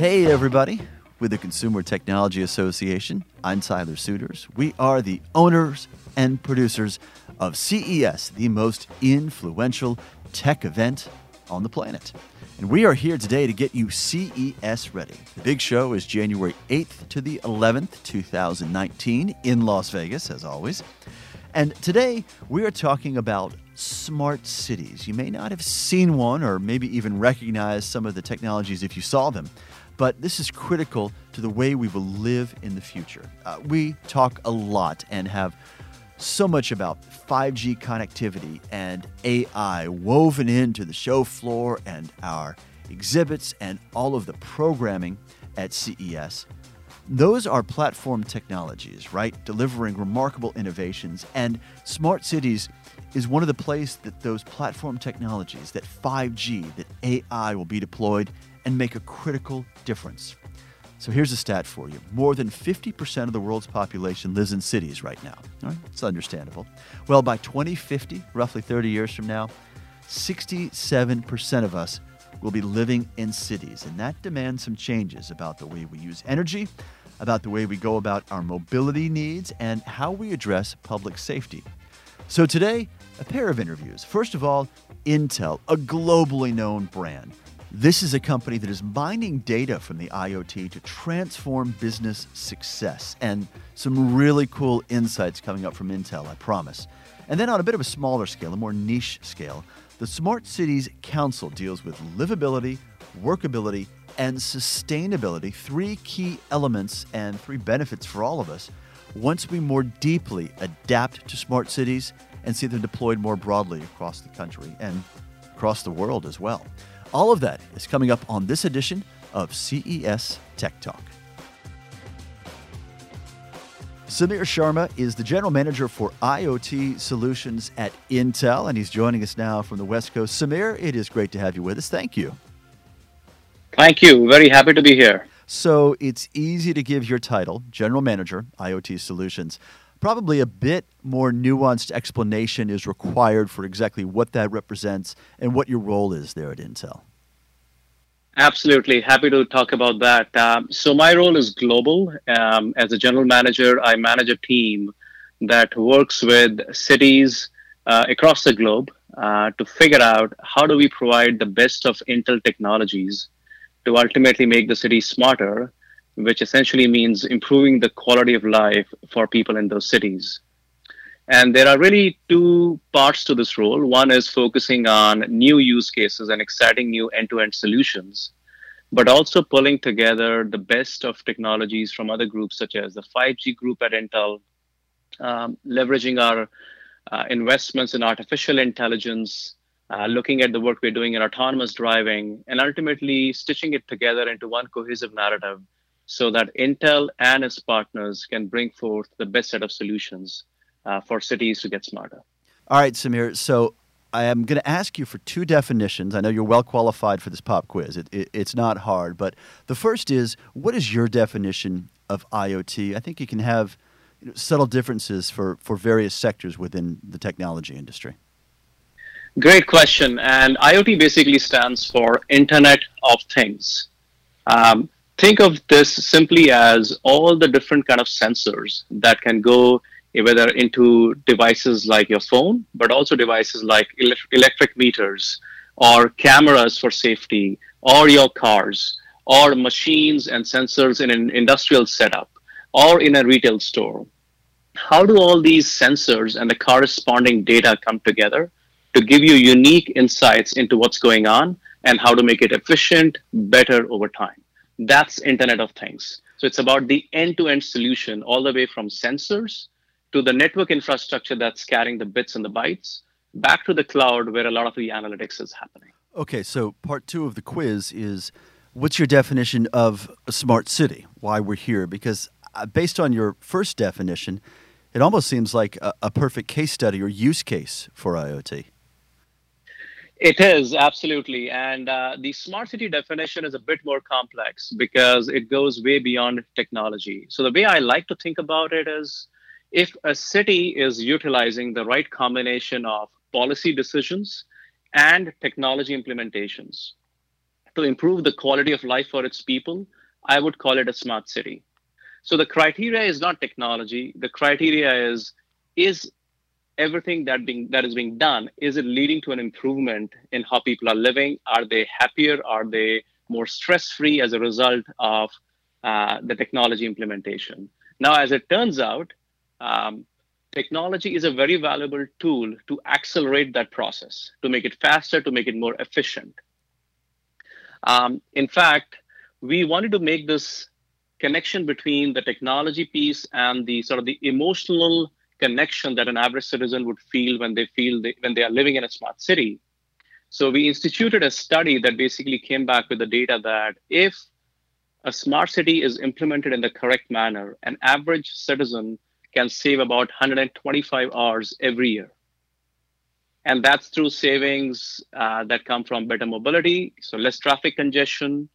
Hey, everybody. With the Consumer Technology Association, I'm Tyler Suiters. We are the owners and producers of CES, the most influential tech event on the planet. And we are here today to get you CES ready. The big show is January 8th to the 11th, 2019, in Las Vegas, as always. And today we are talking about smart cities. You may not have seen one or maybe even recognize some of the technologies if you saw them, but this is critical to the way we will live in the future. Uh, we talk a lot and have so much about 5G connectivity and AI woven into the show floor and our exhibits and all of the programming at CES. Those are platform technologies, right? Delivering remarkable innovations. And smart cities is one of the places that those platform technologies, that 5G, that AI will be deployed and make a critical difference. So here's a stat for you. More than 50% of the world's population lives in cities right now. Right? It's understandable. Well, by 2050, roughly 30 years from now, 67% of us will be living in cities. And that demands some changes about the way we use energy, about the way we go about our mobility needs, and how we address public safety. So today, a pair of interviews. First of all, Intel, a globally known brand. This is a company that is mining data from the IoT to transform business success. And some really cool insights coming up from Intel, I promise. And then on a bit of a smaller scale, a more niche scale, the Smart Cities Council deals with livability, workability, and sustainability, three key elements and three benefits for all of us once we more deeply adapt to smart cities and see them deployed more broadly across the country and across the world as well. All of that is coming up on this edition of CES Tech Talk. Sameer Sharma is the general manager for IoT solutions at Intel, and he's joining us now from the West Coast. Sameer, it is great to have you with us. Thank you. Thank you. Very happy to be here. So it's easy to give your title, general manager, IoT solutions. Probably a bit more nuanced explanation is required for exactly what that represents and what your role is there at Intel. Absolutely. Happy to talk about that. Um, so, my role is global. Um, as a general manager, I manage a team that works with cities uh, across the globe uh, to figure out how do we provide the best of Intel technologies to ultimately make the city smarter, which essentially means improving the quality of life for people in those cities. And there are really two parts to this role. One is focusing on new use cases and exciting new end to end solutions, but also pulling together the best of technologies from other groups, such as the 5G group at Intel, um, leveraging our uh, investments in artificial intelligence, uh, looking at the work we're doing in autonomous driving, and ultimately stitching it together into one cohesive narrative so that Intel and its partners can bring forth the best set of solutions uh, for cities to get smarter. All right, Sameer. So I am going to ask you for two definitions. I know you're well qualified for this pop quiz. It, it, it's not hard, but the first is what is your definition of IoT? I think you can have subtle differences for, for various sectors within the technology industry. Great question. And IoT basically stands for Internet of Things. Um, think of this simply as all the different kind of sensors that can go whether into devices like your phone, but also devices like electric meters or cameras for safety or your cars or machines and sensors in an industrial setup or in a retail store. How do all these sensors and the corresponding data come together to give you unique insights into what's going on and how to make it efficient, better over time? That's Internet of Things. So it's about the end to end solution, all the way from sensors to the network infrastructure that's carrying the bits and the bytes, back to the cloud where a lot of the analytics is happening. Okay, so part two of the quiz is what's your definition of a smart city? Why we're here? Because uh, based on your first definition, it almost seems like a, a perfect case study or use case for IoT. It is absolutely, and uh, the smart city definition is a bit more complex because it goes way beyond technology. So the way I like to think about it is if a city is utilizing the right combination of policy decisions and technology implementations to improve the quality of life for its people, I would call it a smart city. So the criteria is not technology. The criteria is is everything that being that is being done is it leading to an improvement in how people are living? Are they happier? Are they more stress free as a result of uh, the technology implementation? Now, as it turns out, um, technology is a very valuable tool to accelerate that process, to make it faster, to make it more efficient. Um, in fact, we wanted to make this connection between the technology piece and the sort of the emotional connection that an average citizen would feel when they feel they, when they are living in a smart city. So we instituted a study that basically came back with the data that if a smart city is implemented in the correct manner, an average citizen can save about 125 hours every year. And that's through savings uh, that come from better mobility, so less traffic congestion,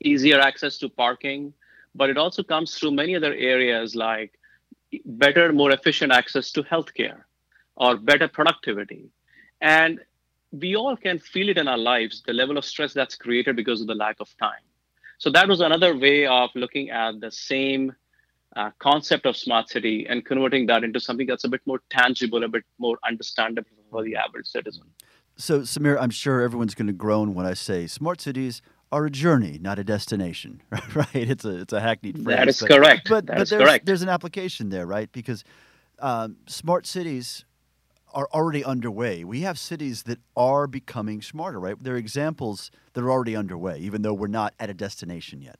easier access to parking, but it also comes through many other areas like better, more efficient access to healthcare or better productivity. And we all can feel it in our lives, the level of stress that's created because of the lack of time. So that was another way of looking at the same uh, concept of smart city and converting that into something that's a bit more tangible, a bit more understandable for the average citizen. So, Sameer, I'm sure everyone's going to groan when I say smart cities are a journey, not a destination, right? It's a it's a hackneyed phrase. That is but, correct. But, that but there's, correct. there's an application there, right? Because um, smart cities are already underway. We have cities that are becoming smarter, right? There are examples that are already underway, even though we're not at a destination yet.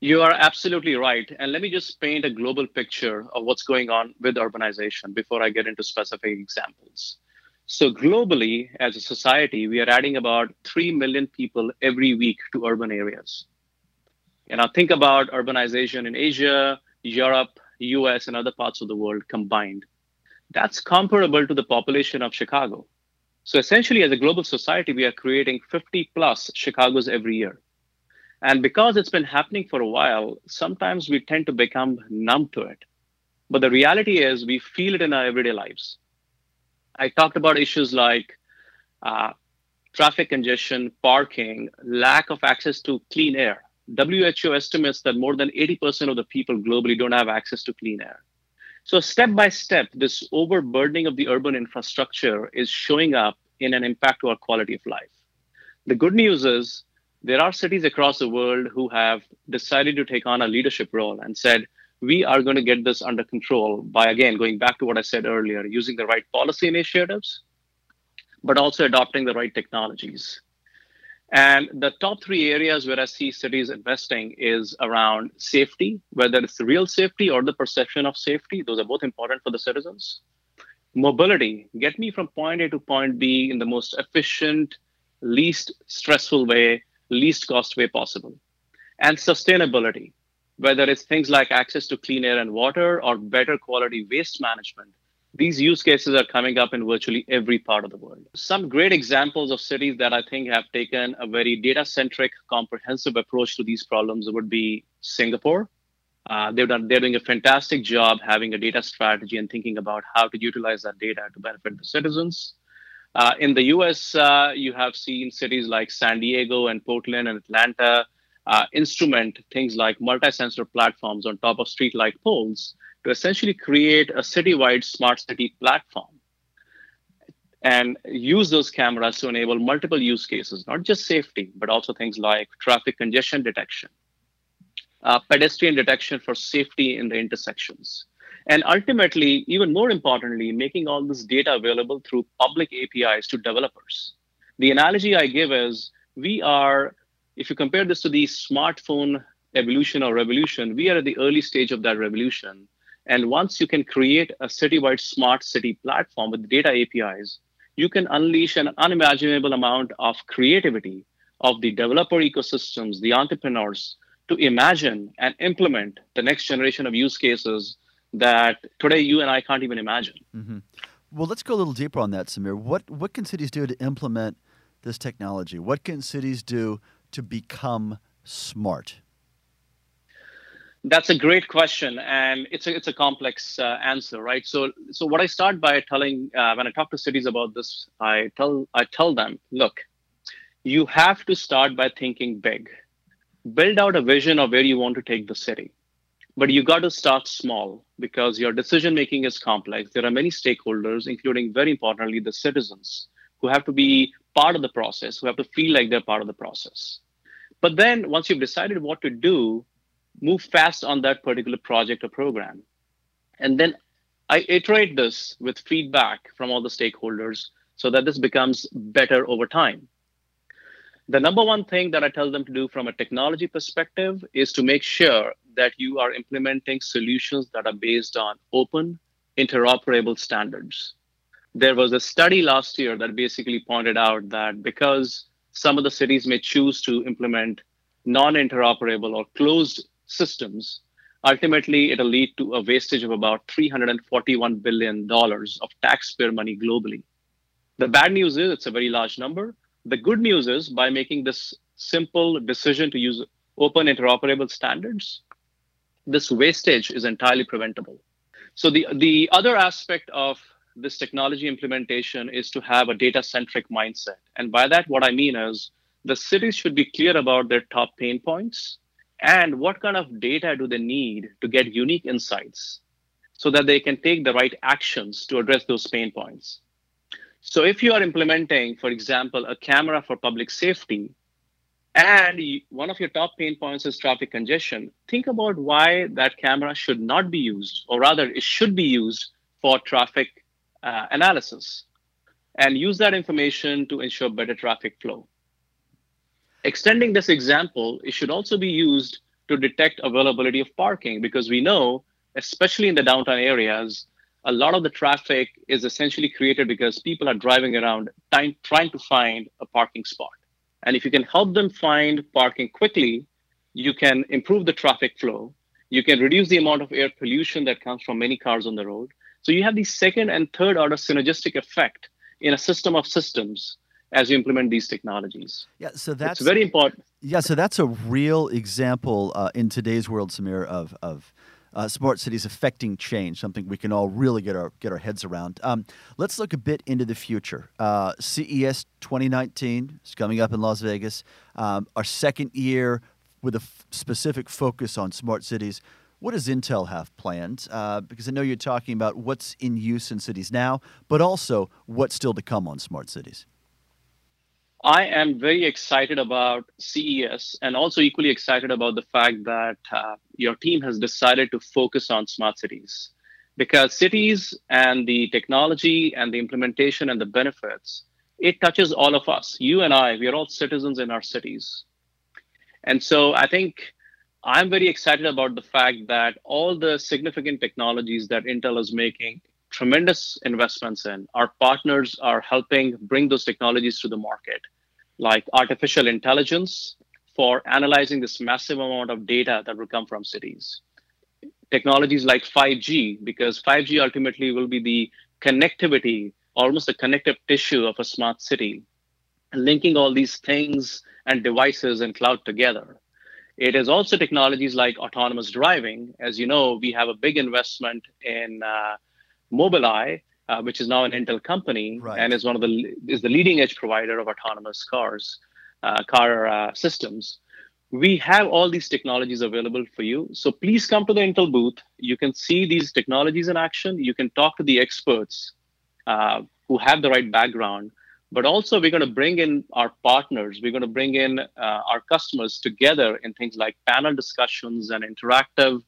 You are absolutely right. And let me just paint a global picture of what's going on with urbanization before I get into specific examples. So, globally, as a society, we are adding about 3 million people every week to urban areas. And I think about urbanization in Asia, Europe, US, and other parts of the world combined. That's comparable to the population of Chicago. So, essentially, as a global society, we are creating 50 plus Chicagos every year. And because it's been happening for a while, sometimes we tend to become numb to it. But the reality is, we feel it in our everyday lives I talked about issues like uh, traffic congestion, parking, lack of access to clean air. WHO estimates that more than 80% of the people globally don't have access to clean air. So, step by step, this overburdening of the urban infrastructure is showing up in an impact to our quality of life. The good news is there are cities across the world who have decided to take on a leadership role and said, we are going to get this under control by, again, going back to what I said earlier, using the right policy initiatives, but also adopting the right technologies. And the top three areas where I see cities investing is around safety, whether it's real safety or the perception of safety. Those are both important for the citizens. Mobility, get me from point A to point B in the most efficient, least stressful way, least cost way possible. And sustainability, whether it's things like access to clean air and water or better quality waste management. These use cases are coming up in virtually every part of the world. Some great examples of cities that I think have taken a very data centric, comprehensive approach to these problems would be Singapore. Uh, they've done, they're doing a fantastic job having a data strategy and thinking about how to utilize that data to benefit the citizens. Uh, in the US, uh, you have seen cities like San Diego and Portland and Atlanta uh, instrument things like multi-sensor platforms on top of street light poles to essentially create a citywide smart city platform and use those cameras to enable multiple use cases, not just safety, but also things like traffic congestion detection, uh, pedestrian detection for safety in the intersections. And ultimately, even more importantly, making all this data available through public APIs to developers. The analogy I give is we are if you compare this to the smartphone evolution or revolution, we are at the early stage of that revolution. And once you can create a citywide smart city platform with data APIs, you can unleash an unimaginable amount of creativity of the developer ecosystems, the entrepreneurs, to imagine and implement the next generation of use cases that today you and I can't even imagine. Mm-hmm. Well, let's go a little deeper on that, Sameer. What what can cities do to implement this technology? What can cities do to become smart? That's a great question, and it's a it's a complex uh, answer, right? So so what I start by telling uh, when I talk to cities about this, I tell I tell them, look, you have to start by thinking big. Build out a vision of where you want to take the city. But you got to start small because your decision making is complex. There are many stakeholders, including very importantly the citizens, who have to be part of the process, who have to feel like they're part of the process. But then once you've decided what to do, move fast on that particular project or program. And then I iterate this with feedback from all the stakeholders so that this becomes better over time. The number one thing that I tell them to do from a technology perspective is to make sure that you are implementing solutions that are based on open, interoperable standards. There was a study last year that basically pointed out that because some of the cities may choose to implement non interoperable or closed systems, ultimately it'll lead to a wastage of about $341 billion of taxpayer money globally. The bad news is it's a very large number. The good news is by making this simple decision to use open interoperable standards, this wastage is entirely preventable. So the, the other aspect of this technology implementation is to have a data centric mindset. And by that, what I mean is the cities should be clear about their top pain points and what kind of data do they need to get unique insights so that they can take the right actions to address those pain points. So if you are implementing, for example, a camera for public safety, and one of your top pain points is traffic congestion, think about why that camera should not be used, or rather, it should be used for traffic uh, analysis and use that information to ensure better traffic flow. Extending this example, it should also be used to detect availability of parking because we know, especially in the downtown areas, a lot of the traffic is essentially created because people are driving around time, trying to find a parking spot. And if you can help them find parking quickly, you can improve the traffic flow. You can reduce the amount of air pollution that comes from many cars on the road. So you have the second and third order synergistic effect in a system of systems as you implement these technologies. Yeah, so that's it's very important. Yeah, so that's a real example uh, in today's world, Sameer, of of uh, smart cities affecting change, something we can all really get our get our heads around. Um, let's look a bit into the future. Uh, CES 2019 is coming up in Las Vegas. Um, our second year with a f- specific focus on smart cities. What does Intel have planned? Uh, because I know you're talking about what's in use in cities now, but also what's still to come on smart cities. I am very excited about CES and also equally excited about the fact that uh, your team has decided to focus on smart cities because cities and the technology and the implementation and the benefits, it touches all of us. You and I, we are all citizens in our cities. And so I think I'm very excited about the fact that all the significant technologies that Intel is making tremendous investments in. Our partners are helping bring those technologies to the market, like artificial intelligence for analyzing this massive amount of data that will come from cities. Technologies like 5G, because 5G ultimately will be the connectivity, almost the connective tissue of a smart city, linking all these things and devices and cloud together. It is also technologies like autonomous driving. As you know, we have a big investment in uh, Mobileye, uh, which is now an Intel company right. and is one of the is the leading edge provider of autonomous cars, uh, car uh, systems. We have all these technologies available for you. So please come to the Intel booth. You can see these technologies in action. You can talk to the experts uh, who have the right background. But also, we're going to bring in our partners. We're going to bring in uh, our customers together in things like panel discussions and interactive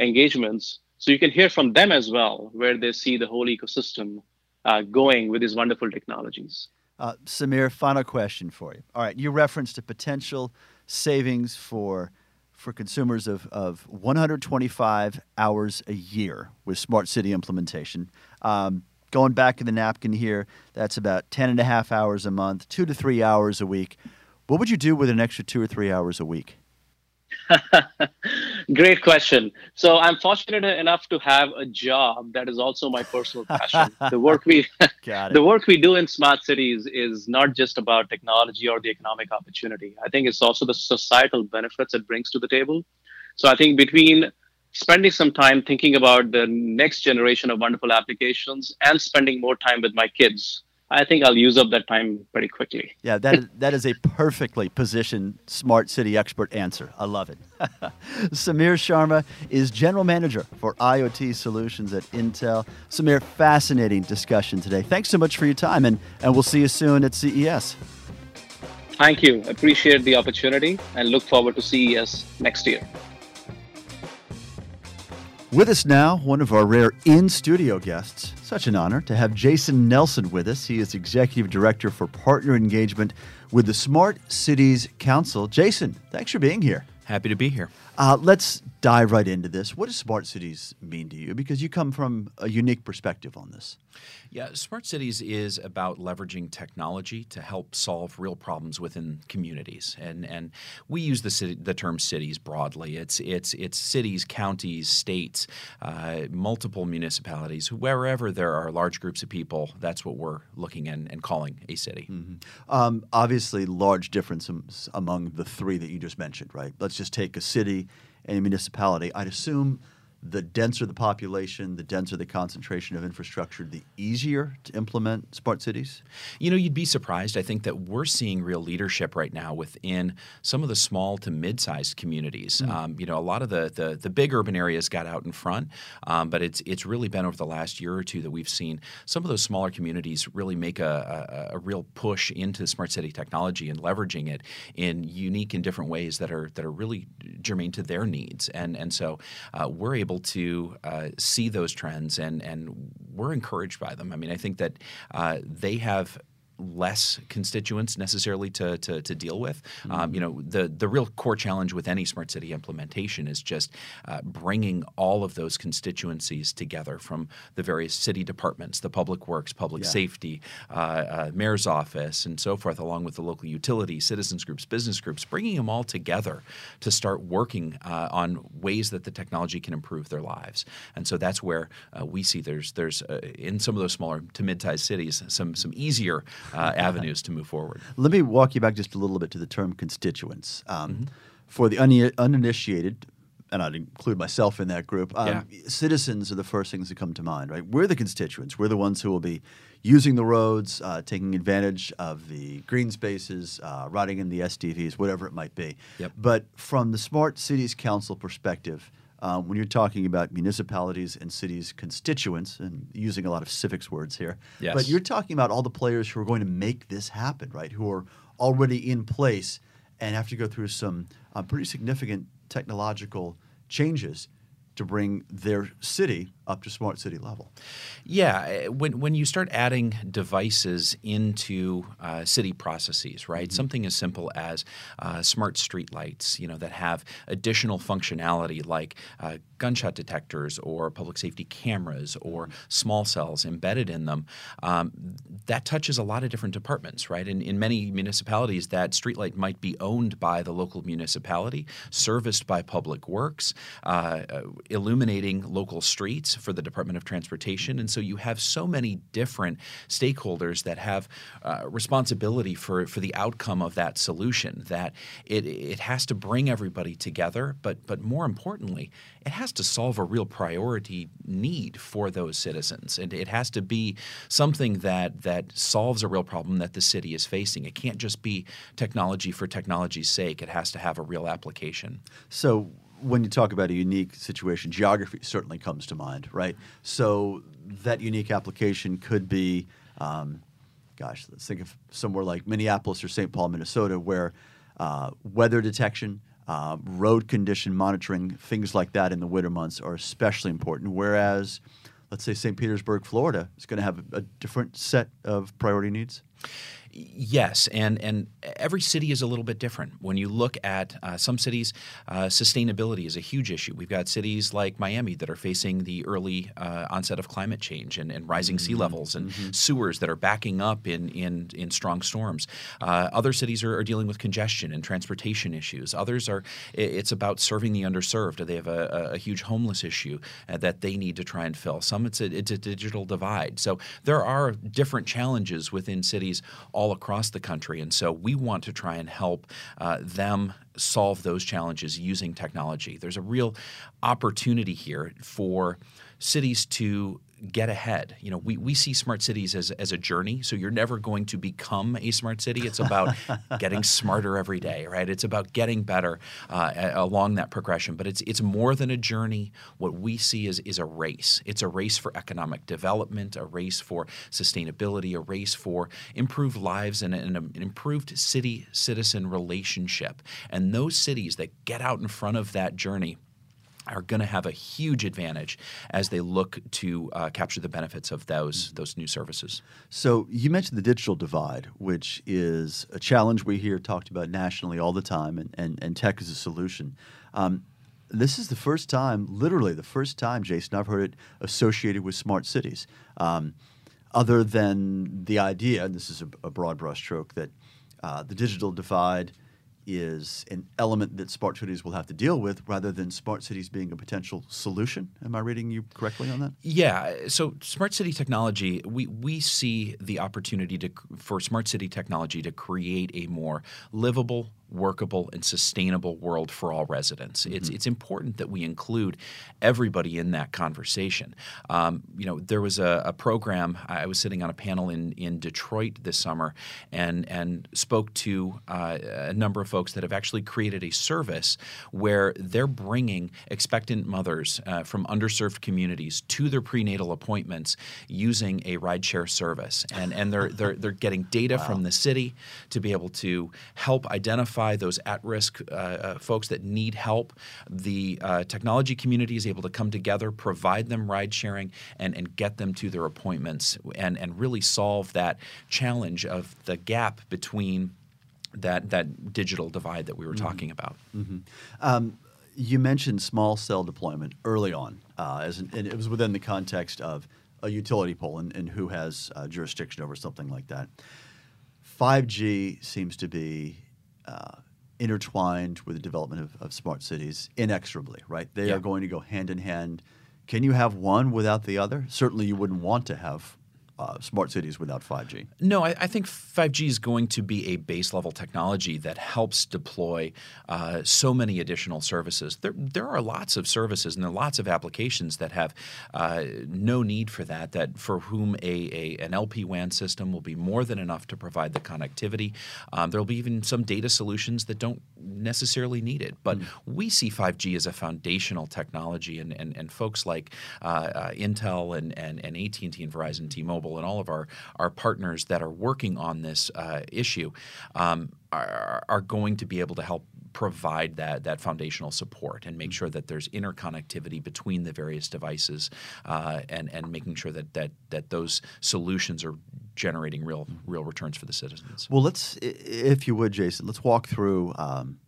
engagements so you can hear from them as well where they see the whole ecosystem uh, going with these wonderful technologies. Uh, Sameer, final question for you. All right, you referenced a potential savings for for consumers of, of 125 hours a year with smart city implementation. Um, going back in the napkin here, that's about 10 and a half hours a month, two to three hours a week. What would you do with an extra two or three hours a week? Great question. So I'm fortunate enough to have a job that is also my personal passion. the work we the work we do in smart cities is not just about technology or the economic opportunity. I think it's also the societal benefits it brings to the table. So I think between spending some time thinking about the next generation of wonderful applications and spending more time with my kids, I think I'll use up that time pretty quickly. Yeah, that is, that is a perfectly positioned smart city expert answer. I love it. Sameer Sharma is general manager for IoT solutions at Intel. Sameer, fascinating discussion today. Thanks so much for your time, and, and we'll see you soon at CES. Thank you. Appreciate the opportunity and look forward to CES next year. With us now, one of our rare in studio guests. Such an honor to have Jason Nelson with us. He is Executive Director for Partner Engagement with the Smart Cities Council. Jason, thanks for being here. Happy to be here. Uh, let's dive right into this. What does smart cities mean to you? Because you come from a unique perspective on this. Yeah, smart cities is about leveraging technology to help solve real problems within communities, and and we use the city, the term cities broadly. It's it's it's cities, counties, states, uh, multiple municipalities, wherever there are large groups of people. That's what we're looking at and calling a city. Mm-hmm. Um, obviously, large differences among the three that you just mentioned. Right. Let's just take a city and a municipality. I'd assume the denser the population, the denser the concentration of infrastructure, the easier to implement smart cities? You know, you'd be surprised. I think that we're seeing real leadership right now within some of the small to mid-sized communities. Mm. Um, you know, a lot of the, the, the big urban areas got out in front, um, but it's it's really been over the last year or two that we've seen some of those smaller communities really make a, a, a real push into smart city technology and leveraging it in unique and different ways that are that are really germane to their needs. And and so uh, we're able able to uh, see those trends, and and we're encouraged by them. I mean, I think that uh, they have less constituents necessarily to, to, to deal with. Mm-hmm. Um, you know, the the real core challenge with any smart city implementation is just uh, bringing all of those constituencies together from the various city departments, the public works, public yeah. safety, uh, uh, mayor's office, and so forth, along with the local utility, citizens groups, business groups, bringing them all together to start working uh, on ways that the technology can improve their lives. And so that's where uh, we see there's there's uh, in some of those smaller to mid-sized cities some some easier uh, avenues to move forward. Let me walk you back just a little bit to the term constituents. Um, mm-hmm. For the un- uninitiated, and I'd include myself in that group, um, yeah. citizens are the first things that come to mind, right? We're the constituents. We're the ones who will be using the roads, uh, taking advantage of the green spaces, uh, riding in the SDVs, whatever it might be. Yep. But from the Smart Cities Council perspective, um, when you're talking about municipalities and cities constituents, and using a lot of civics words here, yes. but you're talking about all the players who are going to make this happen, right? Who are already in place and have to go through some uh, pretty significant technological changes to bring their city up to smart city level. Yeah, eh, when when you start adding devices into uh, city processes, right? Mm-hmm. Something as simple as uh, smart street lights, you know, that have additional functionality like uh, gunshot detectors or public safety cameras or small cells embedded in them. Um, that touches a lot of different departments, right? In, in many municipalities, that streetlight might be owned by the local municipality, serviced by public works, uh, uh, illuminating local streets for the Department of Transportation. And so you have so many different stakeholders that have uh, responsibility for, for the outcome of that solution that it, it has to bring everybody together, but, but more importantly, it has to solve a real priority need for those citizens. And it has to be something that, that solves a real problem that the city is facing. It can't just be technology for technology's sake, it has to have a real application. So, when you talk about a unique situation, geography certainly comes to mind, right? So that unique application could be, um, gosh, let's think of somewhere like Minneapolis or St. Paul, Minnesota, where uh, weather detection, uh, road condition monitoring, things like that in the winter months are especially important. Whereas, let's say St. Petersburg, Florida, is going to have a, a different set of priority needs. Yes, and and every city is a little bit different. When you look at uh, some cities, uh, sustainability is a huge issue. We've got cities like Miami that are facing the early uh, onset of climate change and, and rising mm-hmm. sea levels, and mm-hmm. sewers that are backing up in in, in strong storms. Uh, other cities are, are, dealing with congestion and transportation issues. Others are it's about serving the underserved. They have a, a huge homeless issue uh, that they need to try and fill. Some it's a, it's a digital divide. So there are different challenges within cities. All all across the country. And so we want to try and help uh, them solve those challenges using technology. There's a real opportunity here for cities to get ahead. You know, we, we see smart cities as, as a journey. So you're never going to become a smart city. It's about getting smarter every day, right? It's about getting better uh, along that progression. But it's it's more than a journey. What we see is is a race. It's a race for economic development, a race for sustainability, a race for improved lives and, and an improved city citizen relationship. And those cities that get out in front of that journey are going to have a huge advantage as they look to uh, capture the benefits of those those new services. So you mentioned the digital divide, which is a challenge we hear talked about nationally all the time, and, and, and tech is a solution. Um, this is the first time, literally the first time, Jason, I've heard it associated with smart cities. Um, other than the idea, and this is a, a broad brushstroke, that uh, the digital divide – is an element that smart cities will have to deal with rather than smart cities being a potential solution. Am I reading you correctly on that? Yeah. So smart city technology, we, we see the opportunity to for smart city technology to create a more livable, workable and sustainable world for all residents. Mm-hmm. It's it's important that we include everybody in that conversation. Um, you know, there was a, a, program. I was sitting on a panel in in Detroit this summer, and and spoke to uh, a number of folks that have actually created a service where they're bringing expectant mothers uh, from underserved communities to their prenatal appointments using a rideshare service, and and they're they're they're getting data wow. from the city to be able to help identify identify those at risk uh, uh, folks that need help. The uh, technology community is able to come together, provide them ride sharing, and, and get them to their appointments and, and really solve that challenge of the gap between that, that digital divide that we were mm-hmm. talking about. Mm-hmm. Um, you mentioned small cell deployment early on, uh, as an, and it was within the context of a utility pole and, and who has uh, jurisdiction over something like that. 5G seems to be uh, intertwined with the development of, of, smart cities inexorably, right? They yeah. are going to go hand in hand. Can you have one without the other? Certainly, you wouldn't want to have uh, smart cities without 5G? No, I, I, think 5G is going to be a base level technology that helps deploy uh, so many additional services. There, there are lots of services and there are lots of applications that have uh, no need for that, that for whom a, a, an LP WAN system will be more than enough to provide the connectivity. Um, there will be even some data solutions that don't necessarily need it. But mm. we see 5G as a foundational technology, and, and, and folks like uh, uh, Intel and, and, and AT&T and Verizon, T-Mobile, Mobile and all of our, our partners that are working on this uh, issue um, are, are going to be able to help provide that that foundational support and make sure that there's interconnectivity between the various devices uh, and and making sure that that that those solutions are generating real real returns for the citizens. Well, let's if you would, Jason, let's walk through. Um,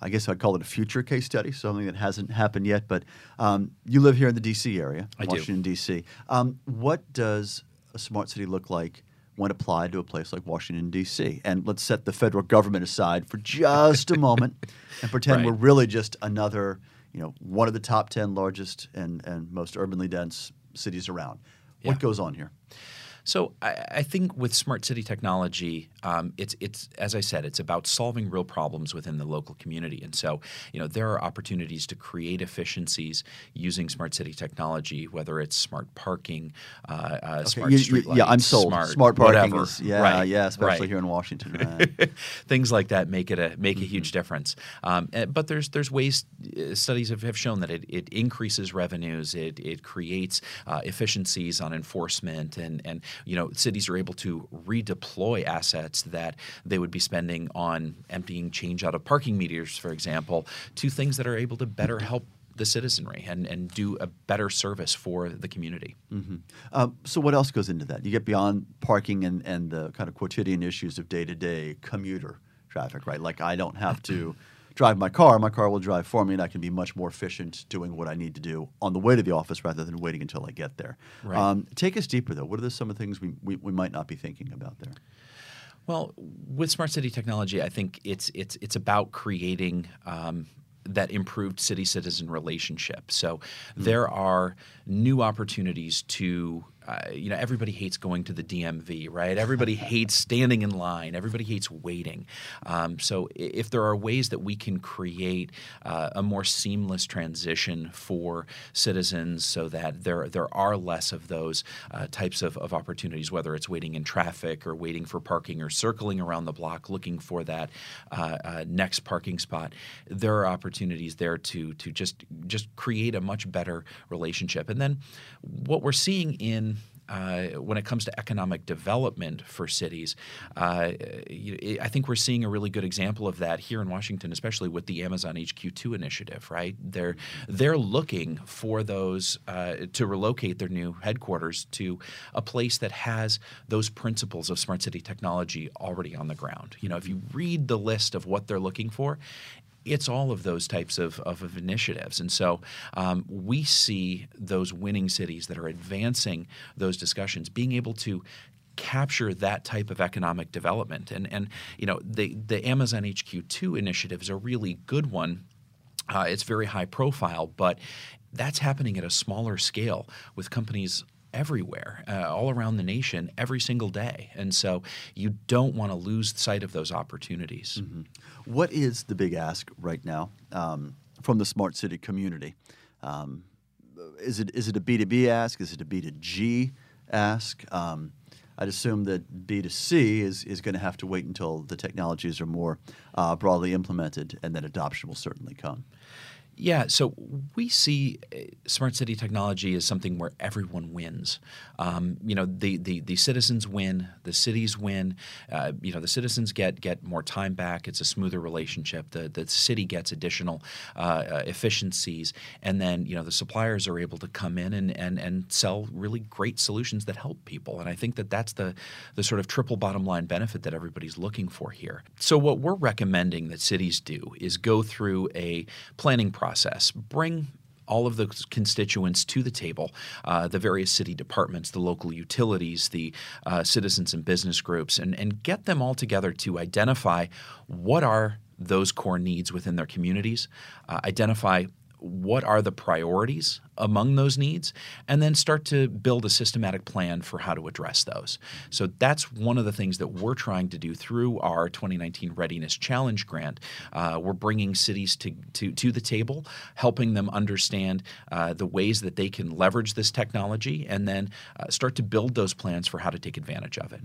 I guess I'd call it a future case study, something that hasn't happened yet. But um, you live here in the D.C. area, I Washington D.C. Um, what does a smart city look like when applied to a place like Washington, D.C.? And let's set the federal government aside for just a moment and pretend right. we're really just another, you know, one of the top 10 largest and, and most urbanly dense cities around. What yeah. goes on here? So I, I, think with smart city technology, um, it's it's as I said, it's about solving real problems within the local community. And so you know there are opportunities to create efficiencies using smart city technology, whether it's smart parking, uh, uh, okay. smart you, street lights, yeah, I'm sold. Smart, smart parking, whatever. Is, yeah, right. yeah, especially right. here in Washington. Right. Things like that make it a make mm-hmm. a huge difference. Um, eh, but there's there's ways uh, studies have, have shown that it, it increases revenues, it it creates uh, efficiencies on enforcement, and and you know cities are able to redeploy assets that they would be spending on emptying change out of parking meters, for example, to things that are able to better help the citizenry and, and do a better service for the community. Mm-hmm. Uh, so, what else goes into that? You get beyond parking and, and the kind of quotidian issues of day to day commuter traffic, right? Like, I don't have to drive my car, my car will drive for me, and I can be much more efficient doing what I need to do on the way to the office rather than waiting until I get there. Right. Um, take us deeper, though. What are the, some of the things we, we, we might not be thinking about there? Well, with smart city technology, I think it's it's it's about creating um, that improved city citizen relationship. So mm-hmm. there are new opportunities to uh, you know, everybody hates going to the DMV, right? Everybody hates standing in line. Everybody hates waiting. Um, so if there are ways that we can create uh, a more seamless transition for citizens, so that there there are less of those uh, types of, of opportunities, whether it's waiting in traffic or waiting for parking or circling around the block looking for that uh, uh, next parking spot, there are opportunities there to to just just create a much better relationship. And then what we're seeing in uh, when it comes to economic development for cities, uh, I think we're seeing a really good example of that here in Washington, especially with the Amazon HQ2 initiative. Right, they're they're looking for those uh, to relocate their new headquarters to a place that has those principles of smart city technology already on the ground. You know, if you read the list of what they're looking for, it's all of those types of, of, of initiatives. And so um, we see those winning cities that are advancing those discussions being able to capture that type of economic development. And, and you know, the, the Amazon HQ2 initiative is a really good one. Uh, it's very high profile, but that's happening at a smaller scale with companies everywhere, uh, all around the nation, every single day. And so you don't want to lose sight of those opportunities. Mm-hmm. What is the big ask right now um, from the smart city community? Um, is it is it a B two B ask? Is it a B two G ask? Um, I'd assume that B two C is is going to have to wait until the technologies are more uh, broadly implemented, and then adoption will certainly come. Yeah, so we see uh, smart city technology as something where everyone wins. Um, you know, the, the, the citizens win, the cities win. Uh, you know, the citizens get get more time back. It's a smoother relationship. The the city gets additional uh, uh, efficiencies, and then you know the suppliers are able to come in and, and and sell really great solutions that help people. And I think that that's the the sort of triple bottom line benefit that everybody's looking for here. So what we're recommending that cities do is go through a planning process process. Bring all of the constituents to the table uh, the various city departments, the local utilities, the uh, citizens and business groups, and, and get them all together to identify what are those core needs within their communities, uh, identify what are the priorities among those needs, and then start to build a systematic plan for how to address those. So that's one of the things that we're trying to do through our 2019 Readiness Challenge grant. Uh, we're bringing cities to, to, to, the table, helping them understand uh, the ways that they can leverage this technology, and then uh, start to build those plans for how to take advantage of it.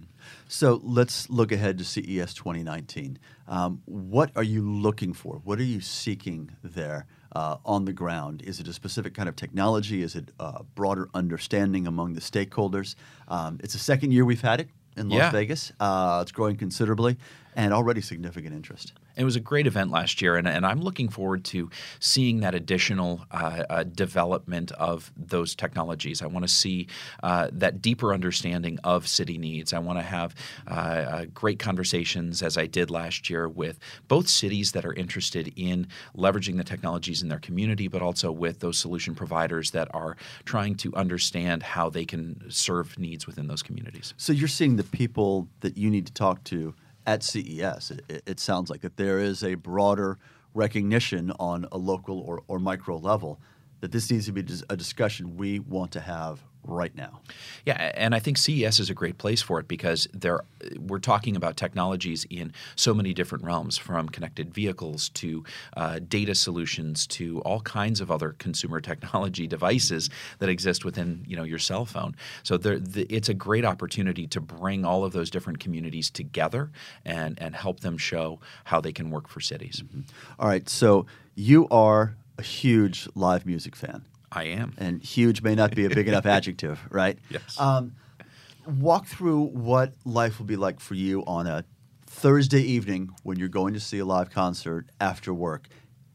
So let's look ahead to CES 2019. Um, what are you looking for? What are you seeking there? Uh, on the ground? Is it a specific kind of technology? Is it a broader understanding among the stakeholders? Um, it's the second year we've had it in Las yeah. Vegas. Uh, it's growing considerably and already significant interest. It was a great event last year, and, and I'm looking forward to seeing that additional uh, uh, development of those technologies. I want to see uh, that deeper understanding of city needs. I want to have uh, uh, great conversations, as I did last year, with both cities that are interested in leveraging the technologies in their community, but also with those solution providers that are trying to understand how they can serve needs within those communities. So you're seeing the people that you need to talk to at CES. It, it, sounds like that there is a broader recognition on a local or, or micro level that this needs to be a discussion we want to have right now. Yeah, and I think CES is a great place for it because there we're talking about technologies in so many different realms, from connected vehicles to uh, data solutions to all kinds of other consumer technology devices that exist within you know your cell phone. So there, the, it's a great opportunity to bring all of those different communities together and and help them show how they can work for cities. Mm-hmm. All right, so you are a huge live music fan. I am. And huge may not be a big enough adjective, right? Yes. Um, walk through what life will be like for you on a Thursday evening when you're going to see a live concert after work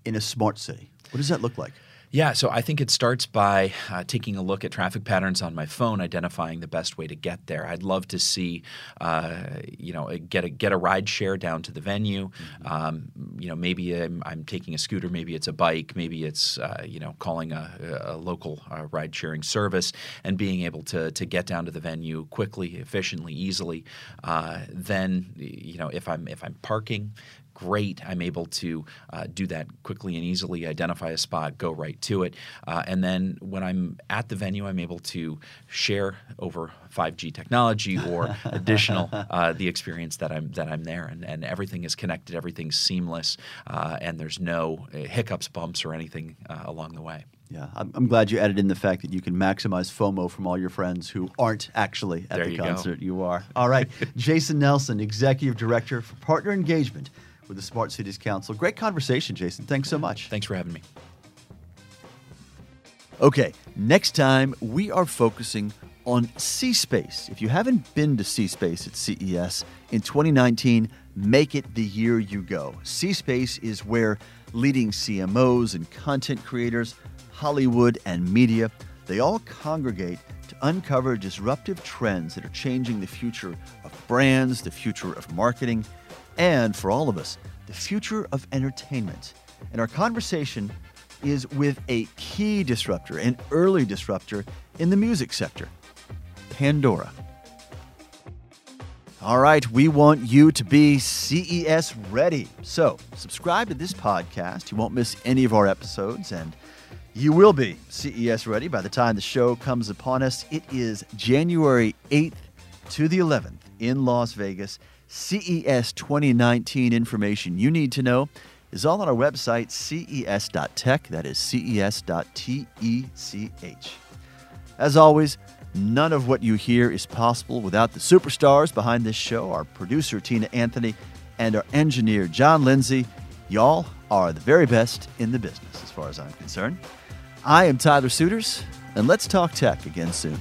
in a smart city. What does that look like? Yeah, so I think it starts by uh, taking a look at traffic patterns on my phone, identifying the best way to get there. I'd love to see, uh, you know, get a get a ride share down to the venue. Mm-hmm. Um, you know, maybe I'm, I'm, taking a scooter, maybe it's a bike, maybe it's uh, you know calling a, a local uh, ride sharing service, and being able to to get down to the venue quickly, efficiently, easily. Uh, then, you know, if I'm if I'm parking, great. I'm able to uh, do that quickly and easily, identify a spot, go right to it. Uh, and then when I'm at the venue, I'm able to share over 5G technology or additional uh, the experience that I'm that I'm there, and, and everything is connected, everything's seamless, uh, and there's no uh, hiccups, bumps, or anything uh, along the way. Yeah, I'm, I'm, glad you added in the fact that you can maximize FOMO from all your friends who aren't actually at there the you concert. Go. You are. All right. Jason Nelson, Executive Director for Partner Engagement with the Smart Cities Council. Great conversation, Jason. Thanks so much. Thanks for having me. Okay, next time we are focusing on C Space. If you haven't been to C Space at CES in 2019, make it the year you go. C Space is where leading CMOs and content creators, Hollywood and media, they all congregate to uncover disruptive trends that are changing the future of brands, the future of marketing, and for all of us, the future of entertainment. And our conversation is with a key disruptor, an early disruptor in the music sector, Pandora. All right, we want you to be CES ready. So, subscribe to this podcast. You won't miss any of our episodes, and you will be CES ready by the time the show comes upon us. It is January 8th to the 11th in Las Vegas. CES 2019 information you need to know is all on our website, ces.tech. That is ces.tech. As always, none of what you hear is possible without the superstars behind this show our producer, Tina Anthony, and our engineer, John Lindsay. Y'all are the very best in the business, as far as I'm concerned. I am Tyler Suiters, and let's talk tech again soon.